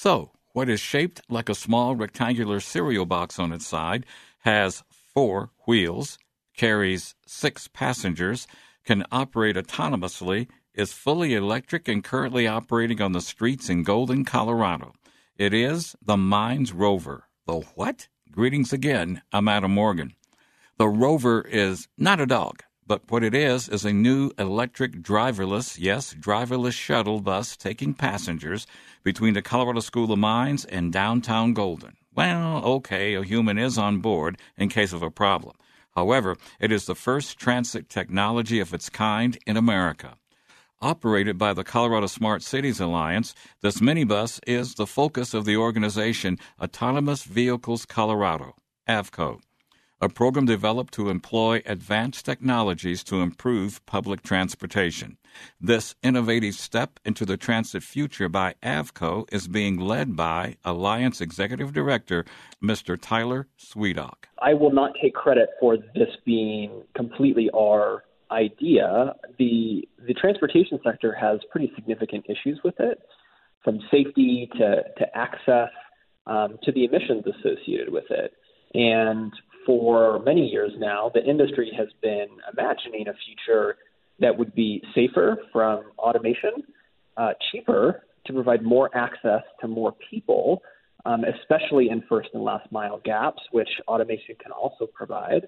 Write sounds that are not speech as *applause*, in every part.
So, what is shaped like a small rectangular cereal box on its side, has four wheels, carries six passengers, can operate autonomously, is fully electric, and currently operating on the streets in Golden, Colorado. It is the Mines Rover. The what? Greetings again. I'm Adam Morgan. The Rover is not a dog, but what it is is a new electric driverless, yes, driverless shuttle bus taking passengers between the Colorado School of Mines and downtown Golden. Well, okay, a human is on board in case of a problem. However, it is the first transit technology of its kind in America. Operated by the Colorado Smart Cities Alliance, this minibus is the focus of the organization Autonomous Vehicles Colorado, AVCO, a program developed to employ advanced technologies to improve public transportation. This innovative step into the transit future by AVCO is being led by Alliance Executive Director, Mr. Tyler Svitak. I will not take credit for this being completely our idea, the the transportation sector has pretty significant issues with it, from safety to to access um, to the emissions associated with it. And for many years now, the industry has been imagining a future that would be safer from automation, uh, cheaper to provide more access to more people, um, especially in first and last mile gaps, which automation can also provide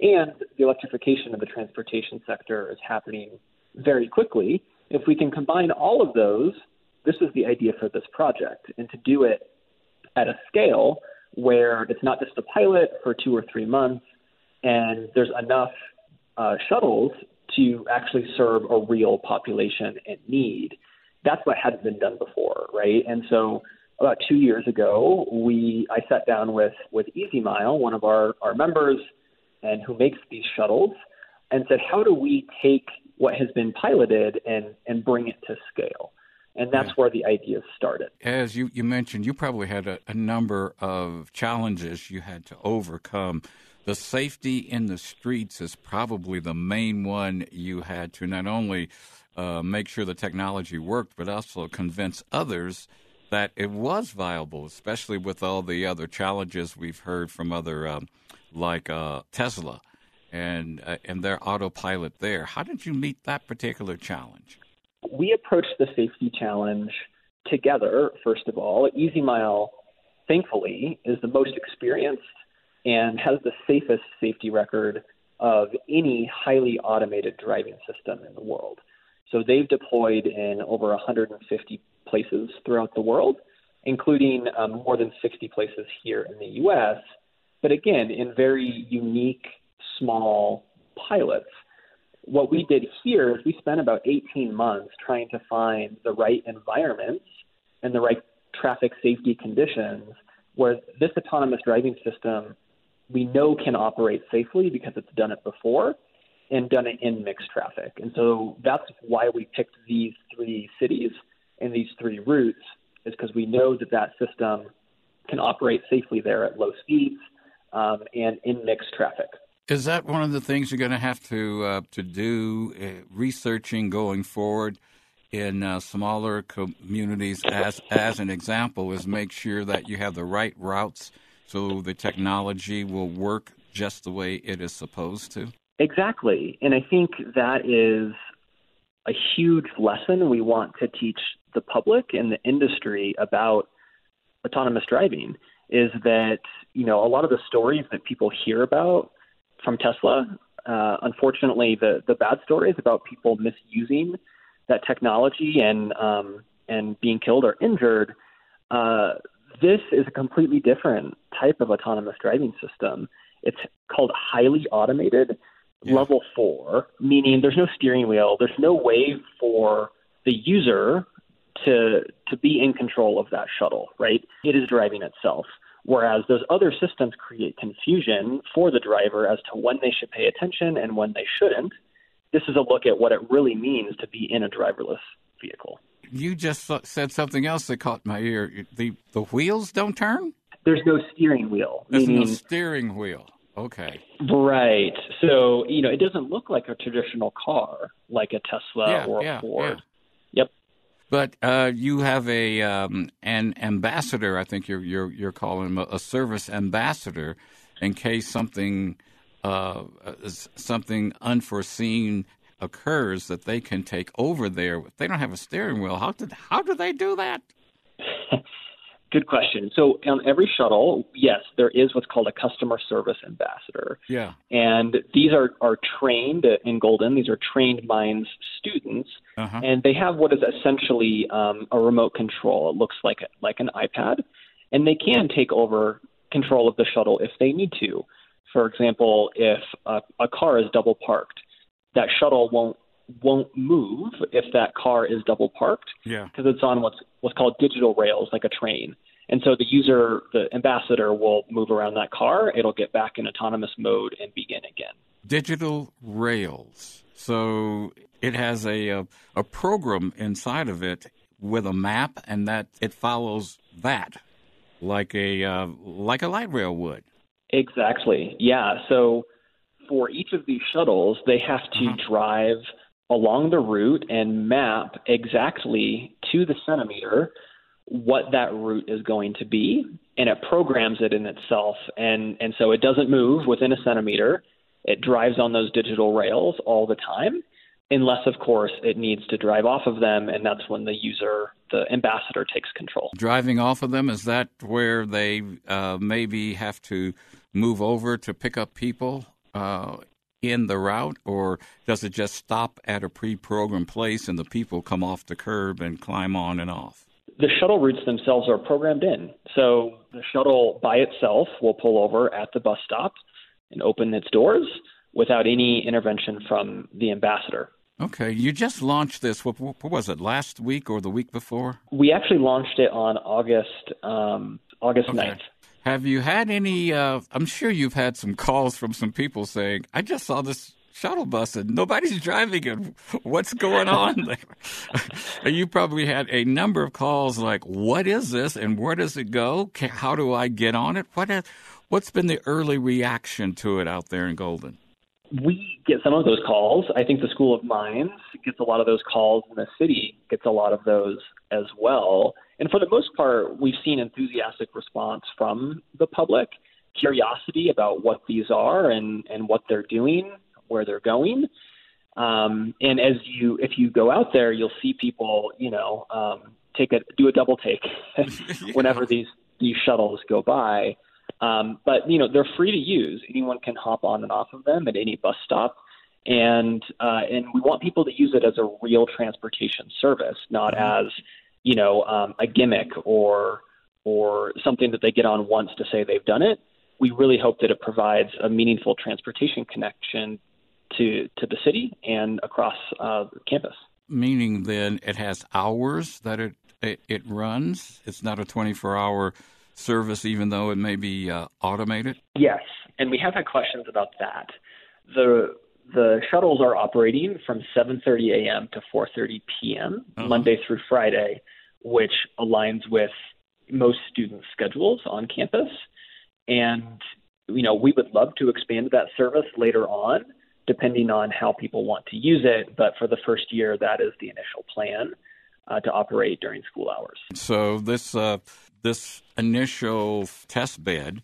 and the electrification of the transportation sector is happening very quickly. If we can combine all of those, this is the idea for this project, and to do it at a scale where it's not just a pilot for two or three months, and there's enough uh, shuttles to actually serve a real population in need. That's what hadn't been done before, right? And so about two years ago, we I sat down with with EasyMile, one of our our members, and who makes these shuttles and said, how do we take what has been piloted and, and bring it to scale? And that's yeah. where the idea started. As you, you mentioned, you probably had a, a number of challenges you had to overcome. The safety in the streets is probably the main one you had to not only uh, make sure the technology worked, but also convince others that it was viable, especially with all the other challenges we've heard from other um, like uh, Tesla and uh, and their autopilot there. How did you meet that particular challenge? We approached the safety challenge together. First of all, EasyMile, thankfully, is the most experienced and has the safest safety record of any highly automated driving system in the world. So they've deployed in over 150 places throughout the world, including um, more than 60 places here in the U.S but again, in very unique, small pilots. What we did here is we spent about 18 months trying to find the right environments and the right traffic safety conditions where this autonomous driving system we know can operate safely because it's done it before and done it in mixed traffic. And so that's why we picked these three cities and these three routes is because we know that that system can operate safely there at low speeds um, and in mixed traffic. Is that one of the things you're going to have to uh, to do uh, researching going forward in uh, smaller communities? As as an example, is make sure that you have the right routes so the technology will work just the way it is supposed to. Exactly, and I think that is a huge lesson we want to teach the public and the industry about autonomous driving is that you know a lot of the stories that people hear about from Tesla, uh, unfortunately, the the bad stories about people misusing that technology and um, and being killed or injured. Uh, this is a completely different type of autonomous driving system. It's called highly automated, yeah. level four, meaning there's no steering wheel, there's no way for the user to to be in control of that shuttle, right? It is driving itself. Whereas those other systems create confusion for the driver as to when they should pay attention and when they shouldn't. This is a look at what it really means to be in a driverless vehicle. You just said something else that caught my ear. The the wheels don't turn. There's no steering wheel. There's meaning, no steering wheel. Okay. Right. So you know, it doesn't look like a traditional car, like a Tesla yeah, or a yeah, Ford. Yeah. But uh, you have a um, an ambassador. I think you're you're you're calling him a, service ambassador in case something uh, something unforeseen occurs that they can take over there. They don't have a steering wheel, how did how do they do that? *laughs* Good question. So on every shuttle, yes, there is what's called a customer service ambassador. Yeah. And these are, are trained in Golden. These are trained Mines students, uh-huh. and they have what is essentially um, a remote control. It looks like like an iPad, and they can take over control of the shuttle if they need to. For example, if a, a car is double parked, that shuttle won't won't move if that car is double parked yeah. because it's on what's what's called digital rails like a train. And so the user the ambassador will move around that car. It'll get back in autonomous mode and begin again. Digital rails. So it has a a, a program inside of it with a map and that it follows that like a uh, like a light rail would. Exactly. Yeah. So for each of these shuttles they have to uh-huh. drive along the route and map exactly to the centimeter what that route is going to be and it programs it in itself. And and so it doesn't move within a centimeter. It drives on those digital rails all the time unless of course it needs to drive off of them and that's when the user the ambassador takes control. Driving off of them is that where they uh, maybe have to move over to pick up people uh, in the route, or does it just stop at a pre programmed place and the people come off the curb and climb on and off? The shuttle routes themselves are programmed in. So the shuttle by itself will pull over at the bus stop and open its doors without any intervention from the ambassador. Okay, you just launched this. What, what, was it? Last week or the week before? We actually launched it on August um, August okay. 9th. Have you had any? Uh, I'm sure you've had some calls from some people saying, "I just saw this shuttle bus and nobody's driving it. What's going on?" *laughs* *laughs* you probably had a number of calls like, "What is this and where does it go? How do I get on it? What? Has, what's been the early reaction to it out there in Golden?" We get some of those calls. I think the School of Mines gets a lot of those calls, and the city gets a lot of those as well. And for the most part, we've seen enthusiastic response from the public, curiosity about what these are and, and what they're doing, where they're going. Um, and as you, if you go out there, you'll see people, you know, um, take a do a double take *laughs* *laughs* whenever these these shuttles go by. Um, but you know, they're free to use. Anyone can hop on and off of them at any bus stop and uh, and we want people to use it as a real transportation service, not mm-hmm. as you know, um, a gimmick or or something that they get on once to say they've done it. We really hope that it provides a meaningful transportation connection to to the city and across uh, campus. Meaning, then it has hours that it it, it runs. It's not a twenty four hour service, even though it may be uh, automated. Yes, and we have had questions about that. The the shuttles are operating from 7:30 a.m. to 4:30 p.m. Uh-huh. Monday through Friday, which aligns with most students' schedules on campus. And you know, we would love to expand that service later on, depending on how people want to use it. But for the first year, that is the initial plan uh, to operate during school hours. So this uh, this initial test bed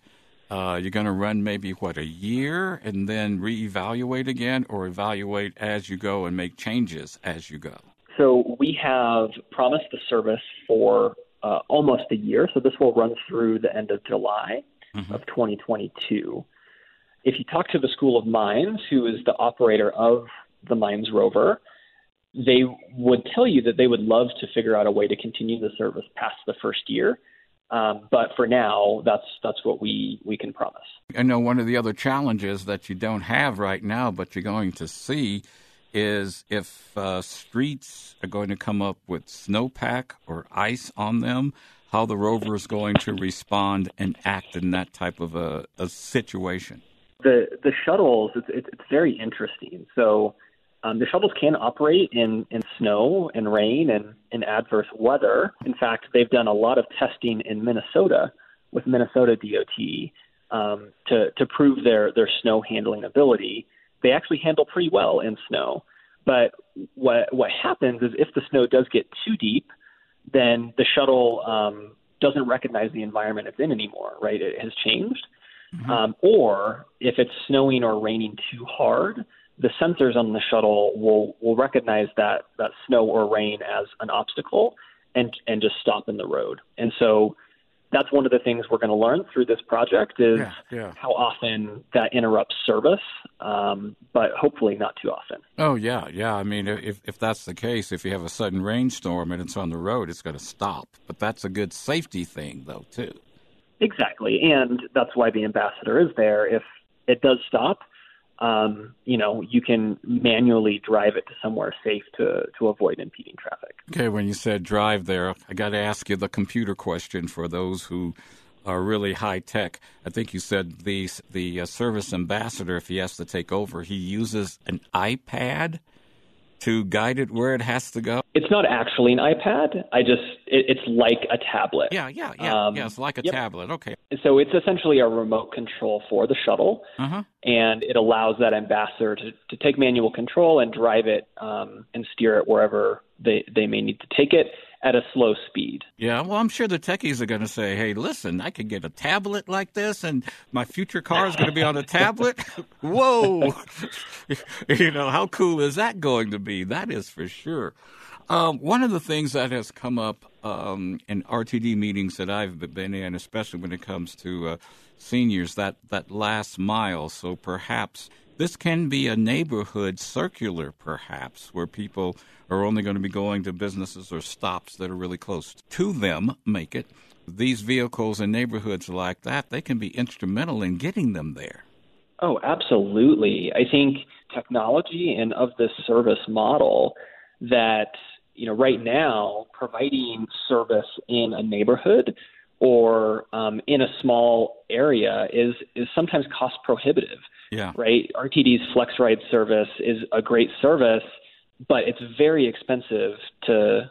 uh, you're going to run maybe what a year and then reevaluate again, or evaluate as you go and make changes as you go. So we have promised the service for uh, almost a year. So this will run through the end of July mm-hmm. of 2022. If you talk to the School of Mines, who is the operator of the Mines rover, they would tell you that they would love to figure out a way to continue the service past the first year um, but for now, that's that's what we we can promise. I know one of the other challenges that you don't have right now, but you're going to see, is if uh, streets are going to come up with snowpack or ice on them, how the rover is going to respond and act in that type of a, a situation. The the shuttles, it's, it's very interesting. So um, the shuttles can operate in, in snow and rain and in adverse weather. In fact, they've done a lot of testing in Minnesota with Minnesota DOT um, to, to prove their, their snow handling ability. They actually handle pretty well in snow. But what, what happens is if the snow does get too deep, then the shuttle um, doesn't recognize the environment it's in anymore, right? It has changed. Mm-hmm. Um, or if it's snowing or raining too hard, the sensors on the shuttle will will recognize that that snow or rain as an obstacle and and just stop in the road. And so that's one of the things we're going to learn through this project is yeah, yeah. how often that interrupts service, um, but hopefully not too often. Oh yeah, yeah. I mean, if if that's the case, if you have a sudden rainstorm and it's on the road, it's going to stop. But that's a good safety thing, though, too. Exactly, and that's why the ambassador is there. If it does stop, um, you know, you can manually drive it to somewhere safe to to avoid impeding traffic. Okay, when you said drive there, I got to ask you the computer question for those who are really high tech. I think you said the the uh, service ambassador, if he has to take over, he uses an iPad to guide it where it has to go? It's not actually an iPad. I just it, it's like a tablet. Yeah, yeah, yeah. Um, yeah, it's like a yep. tablet. Okay. So it's essentially a remote control for the shuttle, uh-huh. and it allows that ambassador to, to take manual control and drive it um, and steer it wherever they they may need to take it at a slow speed. Yeah, well, I'm sure the techies are going to say, "Hey, listen, I could get a tablet like this, and my future car is going to be on a tablet." *laughs* Whoa, *laughs* you know how cool is that going to be? That is for sure. Um, one of the things that has come up um, in RTD meetings that I've been in, especially when it comes to uh, seniors, that that last mile. So perhaps this can be a neighborhood circular, perhaps, where people are only going to be going to businesses or stops that are really close to them, make it. These vehicles in neighborhoods like that, they can be instrumental in getting them there. Oh, absolutely. I think technology and of this service model that, you know, right now providing service in a neighborhood or um, in a small area is is sometimes cost prohibitive. Yeah. Right. RTD's FlexRide service is a great service, but it's very expensive to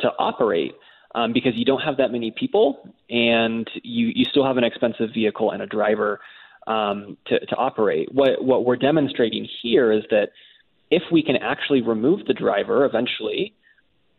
to operate um, because you don't have that many people, and you you still have an expensive vehicle and a driver um, to to operate. What what we're demonstrating here is that if we can actually remove the driver eventually,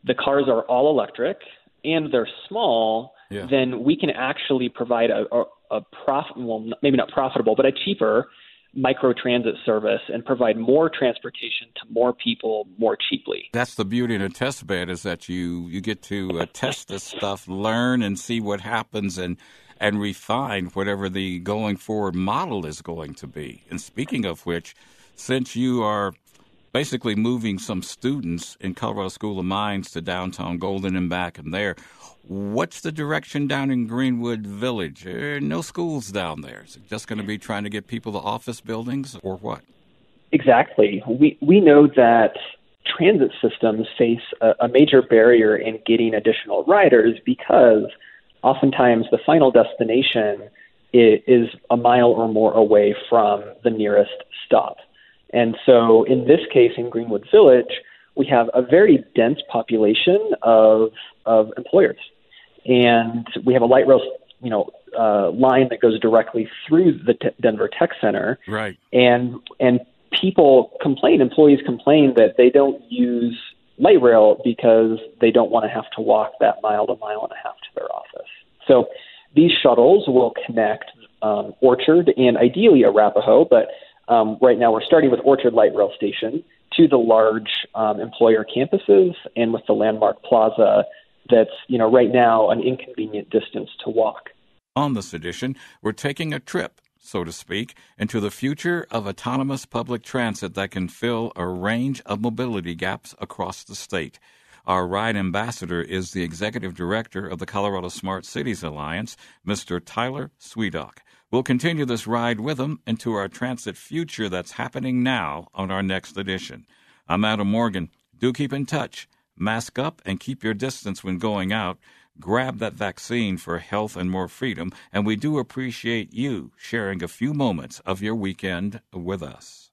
the cars are all electric and they're small. Yeah. Then we can actually provide a, a, a profit, well, maybe not profitable, but a cheaper micro transit service and provide more transportation to more people more cheaply. That's the beauty in a test bed is that you you get to uh, test this stuff, learn and see what happens and and refine whatever the going forward model is going to be. And speaking of which, since you are basically moving some students in Colorado School of Mines to downtown Golden and back and there, What's the direction down in Greenwood Village? Uh, no schools down there. Is it just going to be trying to get people to office buildings or what? Exactly. We we know that transit systems face a, a major barrier in getting additional riders because oftentimes the final destination is a mile or more away from the nearest stop. And so in this case in Greenwood Village, we have a very dense population of of employers, and we have a light rail, you know, uh, line that goes directly through the T- Denver Tech Center. Right. And and people complain, employees complain that they don't use light rail because they don't want to have to walk that mile to mile and a half to their office. So these shuttles will connect um, Orchard and ideally Arapahoe, but um, right now we're starting with Orchard Light Rail Station to the large um, employer campuses and with the landmark plaza that's you know right now an inconvenient distance to walk. On this edition, we're taking a trip, so to speak, into the future of autonomous public transit that can fill a range of mobility gaps across the state. Our ride ambassador is the executive director of the Colorado Smart Cities Alliance, Mr. Tyler Svitak. We'll continue this ride with them into our transit future that's happening now on our next edition. I'm Adam Morgan. Do keep in touch. Mask up and keep your distance when going out. Grab that vaccine for health and more freedom, and we do appreciate you sharing a few moments of your weekend with us.